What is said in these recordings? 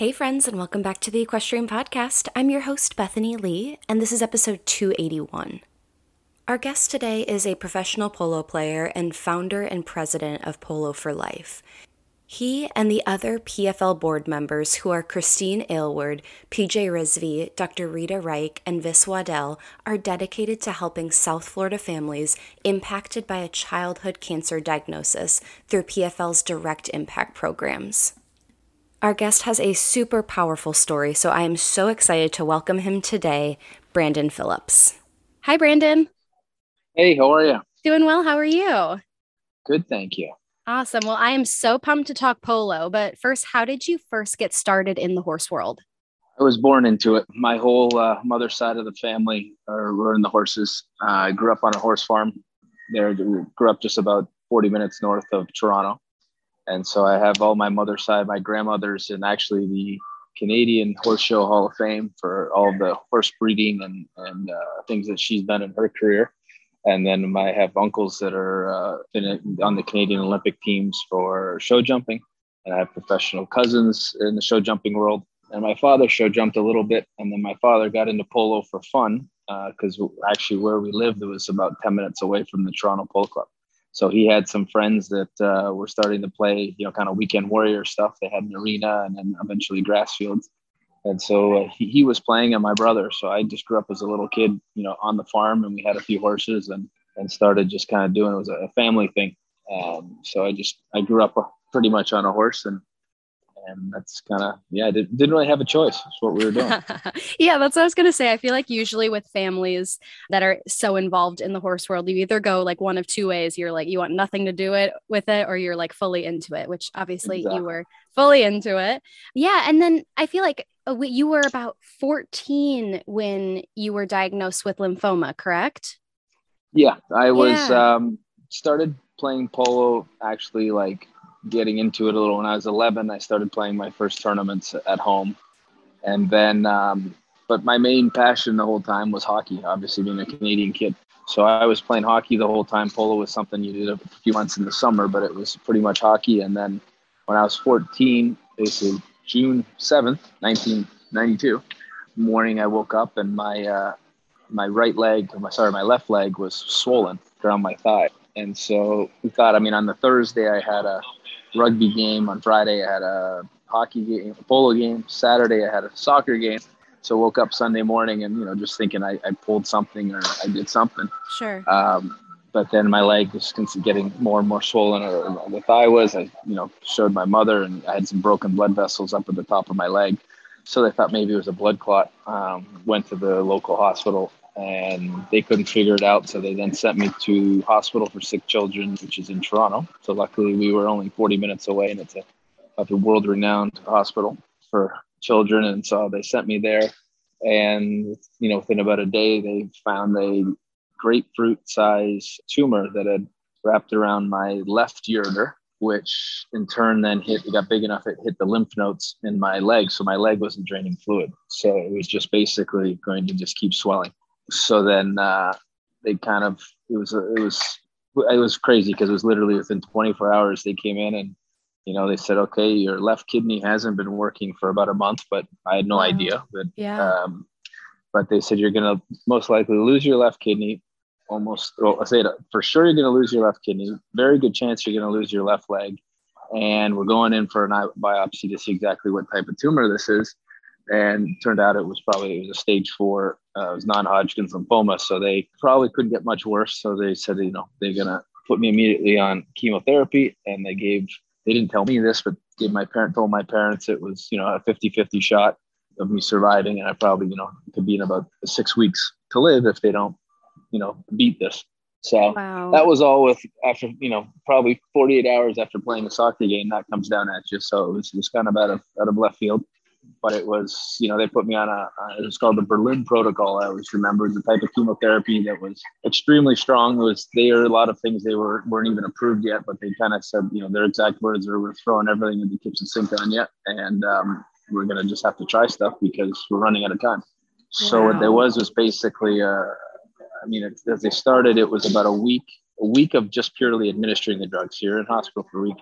Hey, friends, and welcome back to the Equestrian Podcast. I'm your host, Bethany Lee, and this is episode 281. Our guest today is a professional polo player and founder and president of Polo for Life. He and the other PFL board members, who are Christine Aylward, PJ Rizvi, Dr. Rita Reich, and Vis Waddell, are dedicated to helping South Florida families impacted by a childhood cancer diagnosis through PFL's direct impact programs. Our guest has a super powerful story, so I am so excited to welcome him today, Brandon Phillips. Hi, Brandon. Hey, how are you? Doing well. How are you? Good, thank you. Awesome. Well, I am so pumped to talk polo, but first, how did you first get started in the horse world? I was born into it. My whole uh, mother's side of the family are, in the horses. Uh, I grew up on a horse farm. There, grew up just about 40 minutes north of Toronto and so I have all my mother's side, my grandmother's, and actually the Canadian Horse Show Hall of Fame for all the horse breeding and and uh, things that she's done in her career. And then I have uncles that are uh, in, on the Canadian Olympic teams for show jumping, and I have professional cousins in the show jumping world. And my father show jumped a little bit, and then my father got into polo for fun because uh, actually where we lived it was about ten minutes away from the Toronto Polo Club. So he had some friends that uh, were starting to play, you know, kind of weekend warrior stuff. They had an arena and then eventually grass fields. And so uh, he, he was playing and my brother. So I just grew up as a little kid, you know, on the farm and we had a few horses and, and started just kind of doing it. was a family thing. Um, so I just, I grew up pretty much on a horse and and that's kind of yeah I did, didn't really have a choice. It's what we were doing. Yeah that's what i was going to say. I feel like usually with families that are so involved in the horse world you either go like one of two ways. You're like you want nothing to do it with it or you're like fully into it which obviously exactly. you were fully into it. Yeah and then i feel like uh, you were about 14 when you were diagnosed with lymphoma correct? Yeah i was yeah. um started playing polo actually like getting into it a little when I was 11. I started playing my first tournaments at home, and then, um, but my main passion the whole time was hockey. Obviously, being a Canadian kid, so I was playing hockey the whole time. Polo was something you did a few months in the summer, but it was pretty much hockey. And then when I was 14, basically June 7th, 1992 morning, I woke up and my uh, my right leg, my sorry, my left leg was swollen around my thigh. And so we thought, I mean, on the Thursday, I had a rugby game. On Friday, I had a hockey game, a polo game. Saturday, I had a soccer game. So woke up Sunday morning and, you know, just thinking I, I pulled something or I did something. Sure. Um, but then my leg was getting more and more swollen or the thigh was, I, you know, showed my mother and I had some broken blood vessels up at the top of my leg. So they thought maybe it was a blood clot. Um, went to the local hospital and they couldn't figure it out. So they then sent me to Hospital for Sick Children, which is in Toronto. So luckily, we were only 40 minutes away, and it's a, a world renowned hospital for children. And so they sent me there. And, you know, within about a day, they found a grapefruit size tumor that had wrapped around my left ureter, which in turn then hit, it got big enough, it hit the lymph nodes in my leg. So my leg wasn't draining fluid. So it was just basically going to just keep swelling so then uh, they kind of it was it was it was crazy because it was literally within 24 hours they came in and you know they said okay your left kidney hasn't been working for about a month but i had no wow. idea but yeah. um, but they said you're gonna most likely lose your left kidney almost well i say it for sure you're gonna lose your left kidney very good chance you're gonna lose your left leg and we're going in for an biopsy to see exactly what type of tumor this is and turned out it was probably it was a stage four uh, it was non-hodgkin's lymphoma so they probably couldn't get much worse so they said you know they're gonna put me immediately on chemotherapy and they gave they didn't tell me this but gave my parent told my parents it was you know a 50-50 shot of me surviving and i probably you know could be in about six weeks to live if they don't you know beat this. So wow. that was all with after you know probably 48 hours after playing a soccer game that comes down at you. So it was just kind of out of out of left field but it was, you know, they put me on a, it was called the Berlin Protocol. I always remember the type of chemotherapy that was extremely strong. It was there a lot of things they were weren't even approved yet, but they kind of said, you know, their exact words are we're throwing everything in the kitchen sink on yet, and um, we're gonna just have to try stuff because we're running out of time. So what there was was basically, uh, I mean, it, as they started, it was about a week, a week of just purely administering the drugs here in hospital for a week.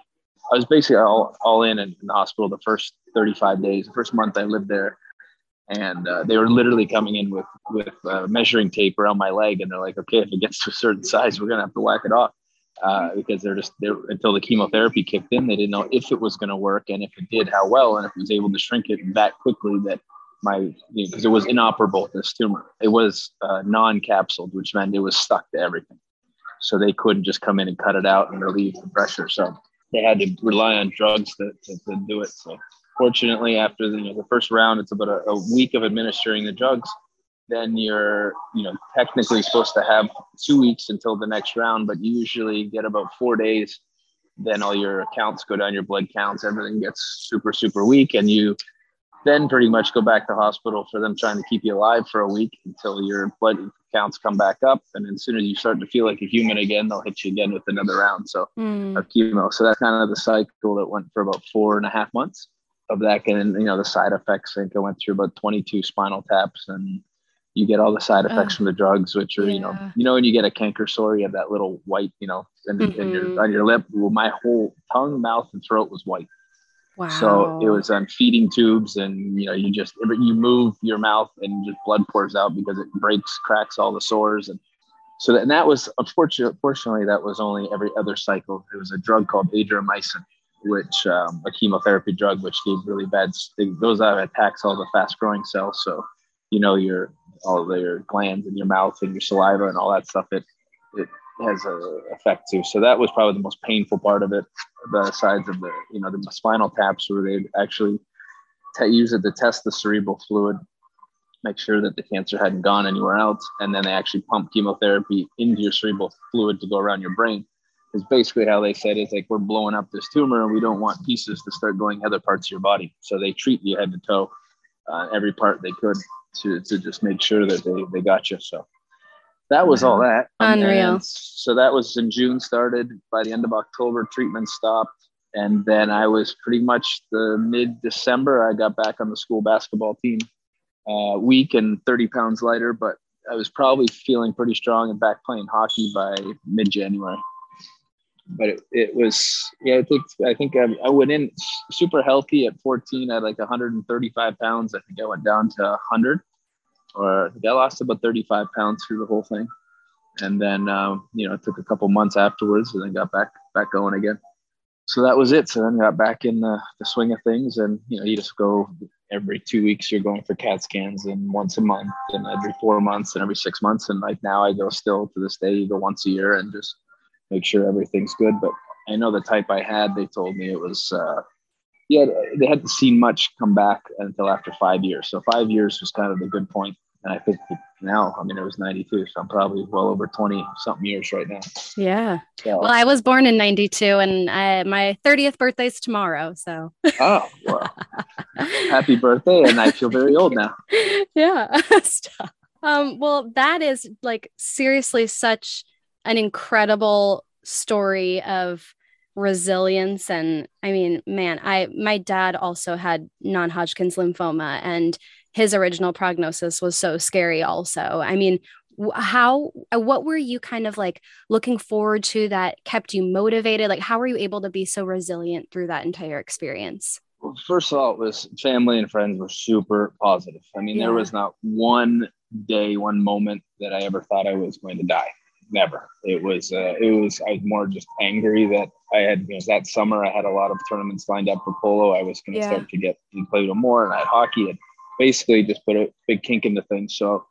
I was basically all, all in, in the hospital the first 35 days. The first month I lived there, and uh, they were literally coming in with with uh, measuring tape around my leg, and they're like, "Okay, if it gets to a certain size, we're gonna have to whack it off," uh, because they're just they're, until the chemotherapy kicked in, they didn't know if it was going to work, and if it did, how well, and if it was able to shrink it that quickly that my because it was inoperable this tumor. It was uh, non-capsuled, which meant it was stuck to everything, so they couldn't just come in and cut it out and relieve the pressure. So they had to rely on drugs to, to, to do it. So fortunately, after the, you know, the first round, it's about a, a, week of administering the drugs. Then you're, you know, technically supposed to have two weeks until the next round, but you usually get about four days. Then all your counts go down, your blood counts, everything gets super, super weak, and you then pretty much go back to hospital for them trying to keep you alive for a week until your blood counts come back up. And as soon as you start to feel like a human again, they'll hit you again with another round so mm. of chemo. So that's kind of the cycle that went for about four and a half months of that. And you know, the side effects, I think I went through about 22 spinal taps and you get all the side effects from the drugs, which are, yeah. you know, you know, when you get a canker sore, you have that little white, you know, in, mm-hmm. in your, mm-hmm. on your lip. Well, my whole tongue, mouth, and throat was white. Wow. So it was on feeding tubes, and you know, you just you move your mouth, and just blood pours out because it breaks, cracks all the sores, and so that, and that was unfortunately, fortunately, that was only every other cycle. It was a drug called adriamycin, which um, a chemotherapy drug, which gave really bad. Those that attacks all the fast-growing cells. So, you know, your all your glands in your mouth and your saliva and all that stuff. It it has a effect too. So that was probably the most painful part of it. The sides of the, you know, the spinal taps where they actually t- use it to test the cerebral fluid, make sure that the cancer hadn't gone anywhere else, and then they actually pump chemotherapy into your cerebral fluid to go around your brain. Is basically how they said it's like we're blowing up this tumor and we don't want pieces to start going other parts of your body. So they treat you head to toe, uh, every part they could to, to just make sure that they, they got you. So that was all that. Unreal. And so that was in June started. By the end of October, treatment stopped. And then I was pretty much the mid December, I got back on the school basketball team, uh, weak and 30 pounds lighter, but I was probably feeling pretty strong and back playing hockey by mid January. But it, it, was, yeah, I think, I think I, I went in super healthy at 14 at like 135 pounds. I think I went down to 100 or I lost about 35 pounds through the whole thing. And then, um, you know, it took a couple months afterwards and then got back, back going again. So that was it. So then got back in the, the swing of things and, you know, you just go every two weeks, you're going for CAT scans and once a month and every four months and every six months. And like now I go still to this day, go once a year and just make sure everything's good. But I know the type I had, they told me it was, uh, yeah, they hadn't seen much come back until after five years. So five years was kind of the good point. And I think now, I mean, it was 92, so I'm probably well over 20 something years right now. Yeah. So, well, I was born in 92 and I, my 30th birthday is tomorrow. So, oh, well, happy birthday. And I feel very old now. Yeah. um, well, that is like seriously such an incredible story of resilience. And i mean man i my dad also had non-hodgkin's lymphoma and his original prognosis was so scary also. I mean how uh, what were you kind of like looking forward to that kept you motivated? Like how were you able to be so resilient through that entire experience? Well, first of all it was family and friends were super positive. I mean yeah. there was not one day one moment that i ever thought i was going to die never. It was uh, it was I was more just angry that I had you know that summer I had a lot of tournaments lined up for polo. I was going to yeah. start to get and play a little more, and I had hockey and basically just put a big kink into things. So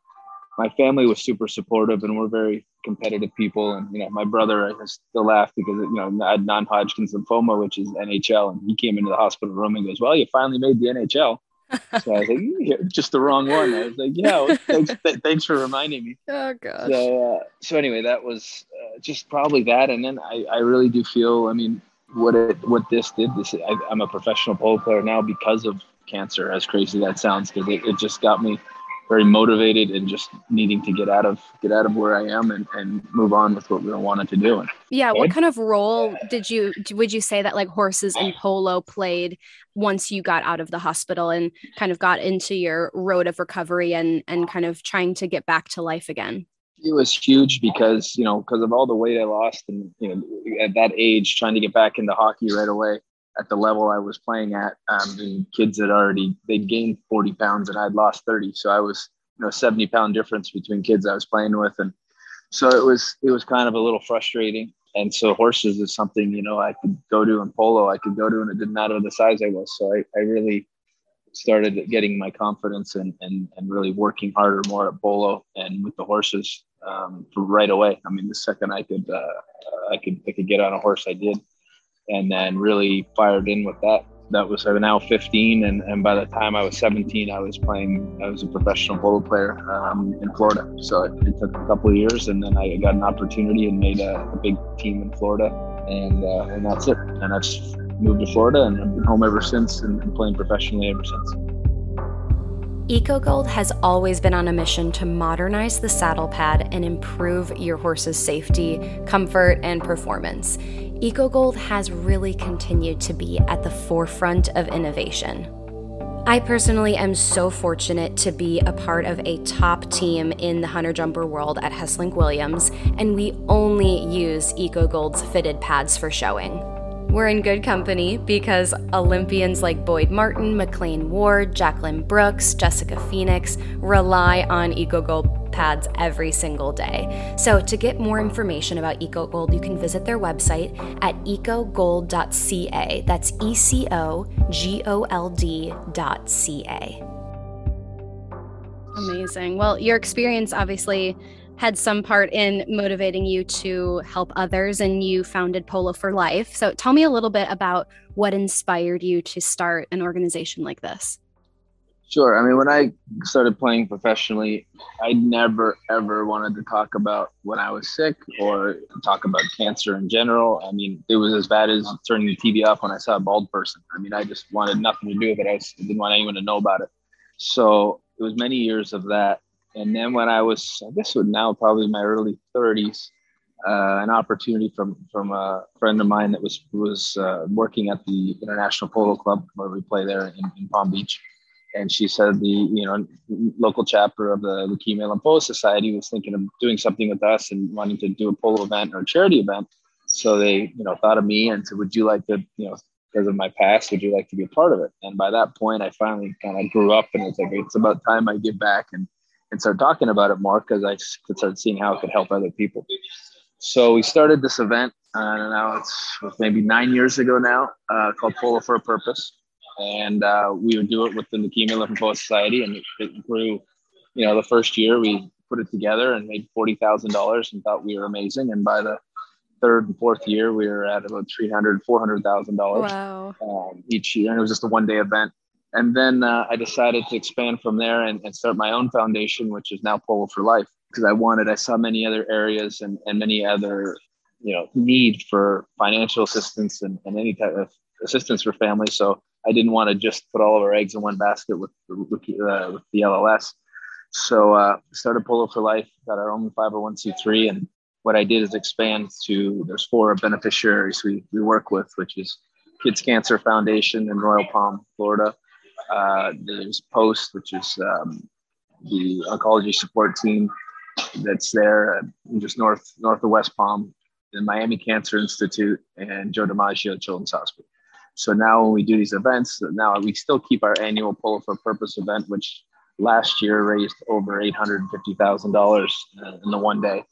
my family was super supportive, and we're very competitive people. And you know, my brother I still laugh because you know I had non-Hodgkin's lymphoma, which is NHL, and he came into the hospital room and goes, "Well, you finally made the NHL." So I was like, yeah, just the wrong one. I was like, yeah, thanks, th- thanks for reminding me. Oh gosh. So, uh, so anyway, that was uh, just probably that. And then I, I really do feel, I mean, what it, what this did, this, I, am a professional polo player now because of cancer, as crazy that sounds, because it, it just got me very motivated and just needing to get out of get out of where I am and, and move on with what we wanted to do. Yeah, what kind of role did you would you say that like horses and polo played once you got out of the hospital and kind of got into your road of recovery and and kind of trying to get back to life again? It was huge because you know because of all the weight I lost and you know at that age trying to get back into hockey right away at the level I was playing at. Um, and kids had already they'd gained 40 pounds and I'd lost 30. So I was, you know, 70 pound difference between kids I was playing with. And so it was it was kind of a little frustrating. And so horses is something, you know, I could go to in polo, I could go to and it didn't matter the size I was. So I, I really started getting my confidence and, and and really working harder more at polo and with the horses um, right away. I mean, the second I could uh, I could I could get on a horse, I did and then really fired in with that. That was now 15, and, and by the time I was 17, I was playing. I was a professional polo player um, in Florida. So it, it, took a couple of years, and then I got an opportunity and made a, a big team in Florida, and uh, and that's it. And I've moved to Florida, and I've been home ever since, and, and playing professionally ever since. EcoGold has always been on a mission to modernize the saddle pad and improve your horse's safety, comfort, and performance. EcoGold has really continued to be at the forefront of innovation. I personally am so fortunate to be a part of a top team in the hunter jumper world at Heslink Williams, and we only use EcoGold's fitted pads for showing. We're in good company because Olympians like Boyd Martin, McLain Ward, Jacqueline Brooks, Jessica Phoenix rely on EcoGold pads every single day. So, to get more information about EcoGold, you can visit their website at ecogold.ca. That's E C O G O L D.ca. Amazing. Well, your experience obviously had some part in motivating you to help others and you founded Polo for Life. So tell me a little bit about what inspired you to start an organization like this. Sure. I mean, when I started playing professionally, I never ever wanted to talk about when I was sick or talk about cancer in general. I mean, it was as bad as turning the TV off when I saw a bald person. I mean, I just wanted nothing to do with it. I didn't want anyone to know about it. So it was many years of that and then when I was, I guess now probably my early 30s, uh, an opportunity from from a friend of mine that was was uh, working at the International Polo Club where we play there in, in, Palm Beach, and she said the you know local chapter of the Leukemia Lymphoma Society was thinking of doing something with us and wanting to do a polo event or a charity event. So they you know thought of me and said, would you like to you know because of my past, would you like to be a part of it? And by that point, I finally kind of grew up and it's like it's about time I give back and and start talking about it more because I could start seeing how it could help other people. So we started this event, uh, and now it's maybe nine years ago now, uh, called Polo for a Purpose, and uh, we would do it with the Leukemia Lymphoma Society, and it, it grew. You know, the first year we put it together and made forty thousand dollars, and thought we were amazing. And by the third and fourth year, we were at about three hundred, four hundred thousand dollars wow. um, each year, and it was just a one day event and then uh, I decided to expand from there and, and, start my own foundation, which is now Polo for Life, because I wanted, I saw many other areas and, and many other, you know, need for financial assistance and, and any type of assistance for families. So I didn't want to just put all of our eggs in one basket with, uh, with the LLS. So uh, started Polo for Life, got our own 501c3. And what I did is expand to, there's four beneficiaries we, we work with, which is Kids Cancer Foundation in Royal Palm, Florida. Uh, there's Post, which is um, the oncology support team that's there just north north of West Palm, the Miami Cancer Institute, and Joe DiMaggio Children's Hospital. So now when we do these events, now we still keep our annual Polo for Purpose event, which last year raised over eight hundred and fifty thousand dollars uh, in the one day,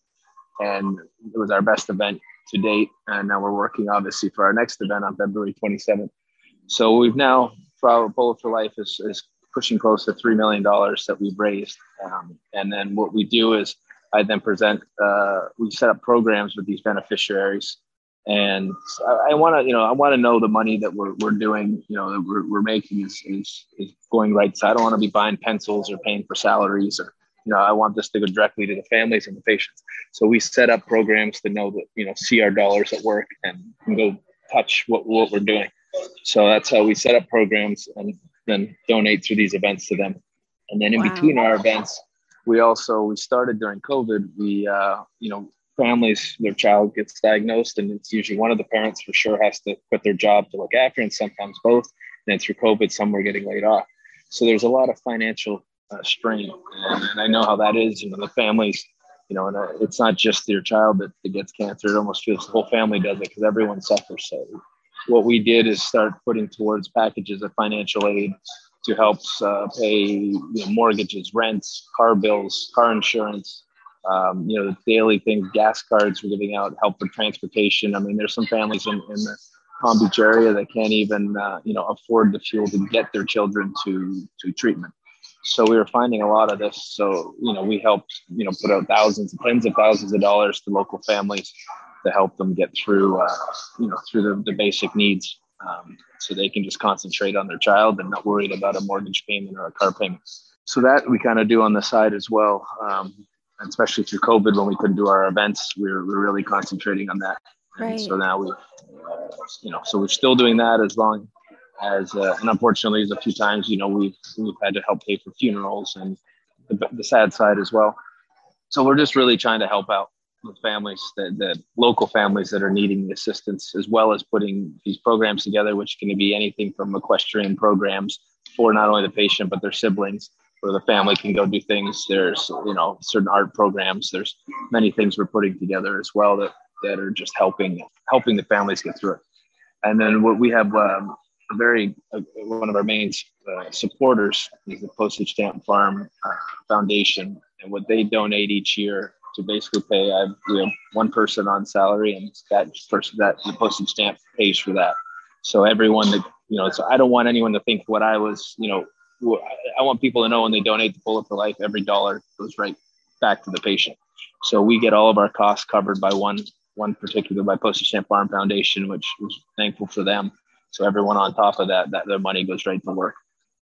and it was our best event to date. And now we're working obviously for our next event on February 27th. So we've now for our Polo for Life is, is pushing close to $3 million that we've raised. Um, and then what we do is I then present, uh, we set up programs with these beneficiaries. And I, I want to, you know, I want to know the money that we're, we're doing, you know, that we're, we're making is, is, is going right. So I don't want to be buying pencils or paying for salaries or, you know, I want this to go directly to the families and the patients. So we set up programs to know that, you know, see our dollars at work and, and go touch what, what we're doing. So that's how we set up programs. And then donate through these events to them. And then in wow. between our events, we also we started during COVID. We uh, you know families their child gets diagnosed and it's usually one of the parents for sure has to quit their job to look after and sometimes both. And through covid some were getting laid off. So there's a lot of financial uh, strain and, and, i know how that is you know the families you know and uh, it's not just your child that, that gets cancer it almost feels the whole family does it because everyone suffers. So what we did is start putting towards packages of financial aid to help uh, pay you know, mortgages, rents, car bills, car insurance, um, you know, the daily things, gas cards we're giving out, help for transportation. I mean, there's some families in, in the Palm Beach area that can't even, uh, you know, afford the fuel to get their children to, to treatment. So we were finding a lot of this. So, you know, we helped, you know, put out thousands, tens of thousands of dollars to local families to help them get through, uh, you know, through the, the basic needs um, so they can just concentrate on their child and not worried about a mortgage payment or a car payment. So that we kind of do on the side as well. Um, especially through COVID when we couldn't do our events, we are we are really concentrating on that. And so now we, uh, you know, so we're still doing that as long as, uh, and unfortunately, there's a few times, you know, we've we've had to help pay for funerals and the, the sad side as well. So we're just really trying to help out with families that, that local families that are needing the assistance, as well as putting these programs together, which can be anything from equestrian programs for not only the patient but their siblings, where the family can go do things. There's you know certain art programs. There's many things we're putting together as well that that are just helping helping the families get through it. And then what we have um, a very uh, one of our main uh, supporters is the Postage Stamp Farm uh, Foundation, and what they donate each year to basically pay. I have you know, one person on salary, and that person that the postage stamp pays for that. So everyone that you know, so I don't want anyone to think what I was, you know, I want people to know when they donate to Polo for Life, every dollar goes right back to the patient. So we get all of our costs covered by one one particular by Postage Stamp Farm Foundation, which was thankful for them. So everyone on top of that, that their money goes right to work.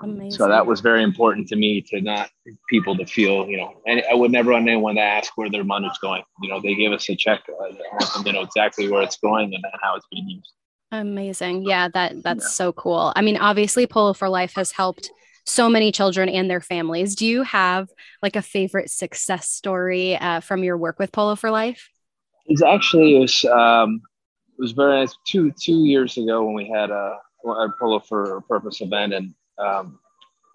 Amazing. So that was very important to me to not people to feel, you know, and I would never want anyone to ask where their money's going. You know, they give us a check. Uh, I want them to know exactly where it's going and how it's being used. Amazing. Yeah, that that's yeah. so cool. I mean, obviously Polo for Life has helped so many children and their families. Do you have like a favorite success story uh, from your work with Polo for Life? It's actually it was um, it was very nice. Two two years ago when we had a, a Polo for Purpose event, and um,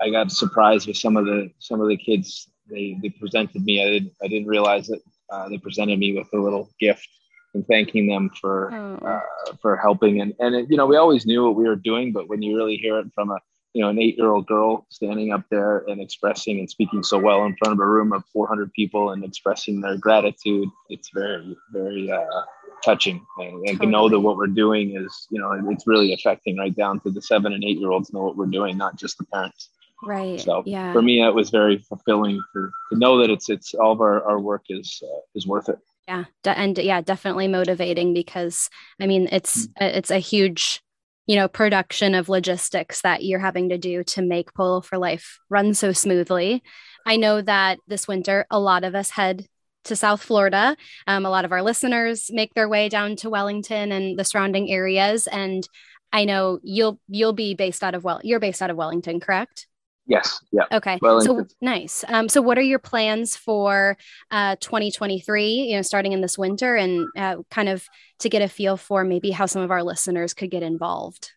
I got surprised with some of the some of the kids. They they presented me. I didn't I didn't realize it. Uh, they presented me with a little gift and thanking them for oh. uh, for helping. And and it, you know we always knew what we were doing, but when you really hear it from a you know an eight year old girl standing up there and expressing and speaking so well in front of a room of 400 people and expressing their gratitude, it's very very uh, touching. And, and totally. to know that what we're doing is you know it's really affecting right down to the seven and eight year olds know what we're doing, not just the parents. Right. So yeah. for me, it was very fulfilling for, to know that it's it's all of our, our work is uh, is worth it. Yeah, and yeah, definitely motivating because I mean it's mm-hmm. it's a huge you know production of logistics that you're having to do to make Polo for Life run so smoothly. I know that this winter a lot of us head to South Florida. Um, a lot of our listeners make their way down to Wellington and the surrounding areas, and I know you'll you'll be based out of well, you're based out of Wellington, correct? Yes. Yeah. Okay. So nice. Um, so what are your plans for uh, 2023? You know, starting in this winter, and uh, kind of to get a feel for maybe how some of our listeners could get involved.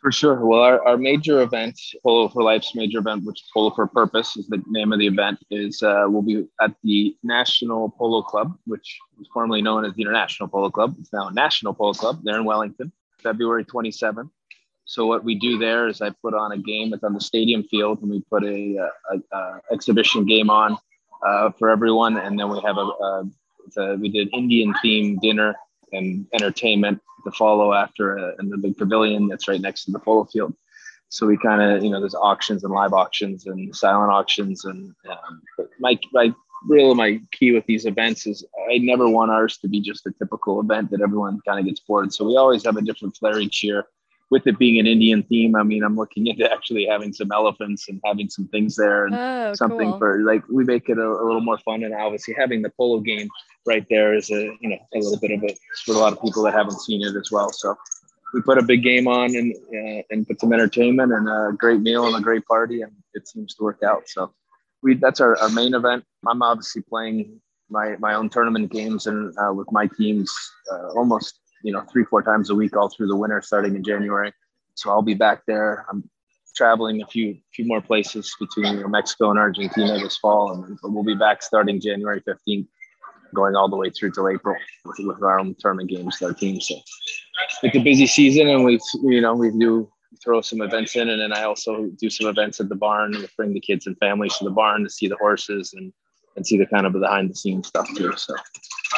For sure. Well, our, our major event, Polo for Life's major event, which Polo for Purpose is the name of the event, is uh, will be at the National Polo Club, which was formerly known as the International Polo Club. It's now National Polo Club. They're in Wellington, February 27th. So what we do there is I put on a game. that's on the stadium field, and we put a, a, a exhibition game on uh, for everyone, and then we have a, a, a we did Indian themed dinner and entertainment to follow after uh, in the big pavilion that's right next to the polo field. So we kind of you know there's auctions and live auctions and silent auctions and um, my my real my key with these events is I never want ours to be just a typical event that everyone kind of gets bored. So we always have a different flair each year with it being an Indian theme, I mean, I'm looking into actually having some elephants and having some things there and oh, something cool. for like we make it a, a, little more fun. And obviously, having the polo game right there is a you know a little bit of a for a lot of people that haven't seen it as well. So we put a big game on and uh, and put some entertainment and a great meal and a great party, and it seems to work out. So we that's our, our main event. I'm obviously playing my my own tournament games and uh, with my teams uh, almost you know three four times a week all through the winter, starting in January. So I'll be back there. I'm traveling a few few more places between you know, Mexico and Argentina this fall, and we'll be back starting January 15th, going all the way through till April with, with our own tournament games with our team. So it's a busy season, and we've you know we do throw some events in, and then I also do some events at the barn and bring the kids and families to the barn to see the horses and and see the kind of behind the scenes stuff too. So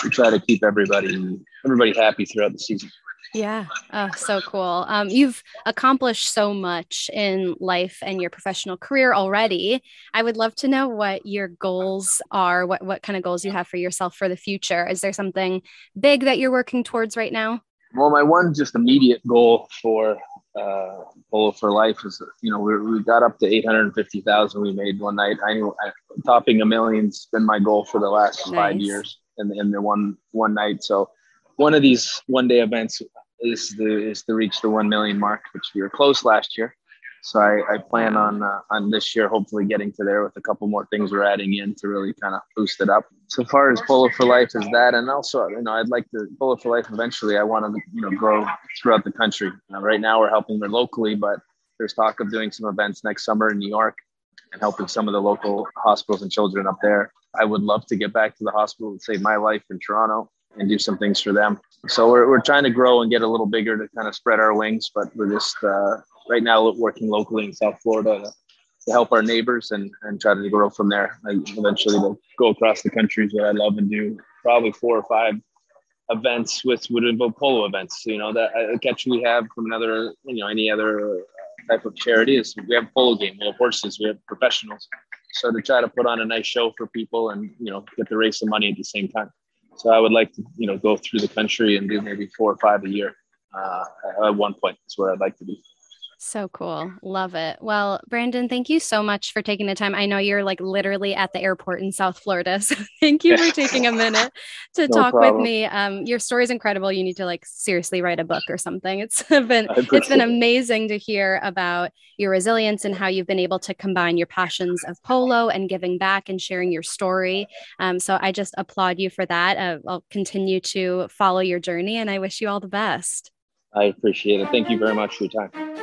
we try to keep everybody everybody happy throughout the season. Yeah. Oh, so cool. Um, you've accomplished so much in life and your professional career already. I would love to know what your goals are, what, what kind of goals you have for yourself for the future. Is there something big that you're working towards right now? Well, my one just immediate goal for uh, Polo for Life is, you know, we, we got up to 850,000 we made one night. I knew I, topping a million's been my goal for the last nice. five years and in the one, one night. So one of these one day events is the is to reach the one million mark, which we were close last year. So I, I plan on uh, on this year hopefully getting to there with a couple more things we're adding in to really kind of boost it up. So far as Polo for Life is that, and also you know I'd like to Polo for Life eventually. I want to you know grow throughout the country. Right now we're helping them locally, but there's talk of doing some events next summer in New York and helping some of the local hospitals and children up there. I would love to get back to the hospital to save my life in Toronto and do some things for them. So we're, we're trying to grow and get a little bigger to kind of spread our wings, but we're just uh, right now working locally in South Florida to, to, help our neighbors and, and try to grow from there. I eventually will go across the country is what I love and do probably four or five events with would involve polo events. You know that a catch we have from another you know any other uh, type of charity is we have polo game, we have horses, we have professionals. So to try to put on a nice show for people and you know get to raise some money at the same time. So I would like to, you know, go through the country and do maybe four or five a year. Uh, at one point, is where I'd like to be. So cool. Love it. Well, Brandon, thank you so much for taking the time. I know you're like literally at the airport in South Florida. So thank you for taking a minute to no talk problem. with me. Um, your story is incredible. You need to like seriously write a book or something. It's been it's been amazing to hear about your resilience and how you've been able to combine your passions of polo and giving back and sharing your story. Um, so I just applaud you for that. Uh, I'll continue to follow your journey and I wish you all the best. I appreciate it. Thank you very much for your time.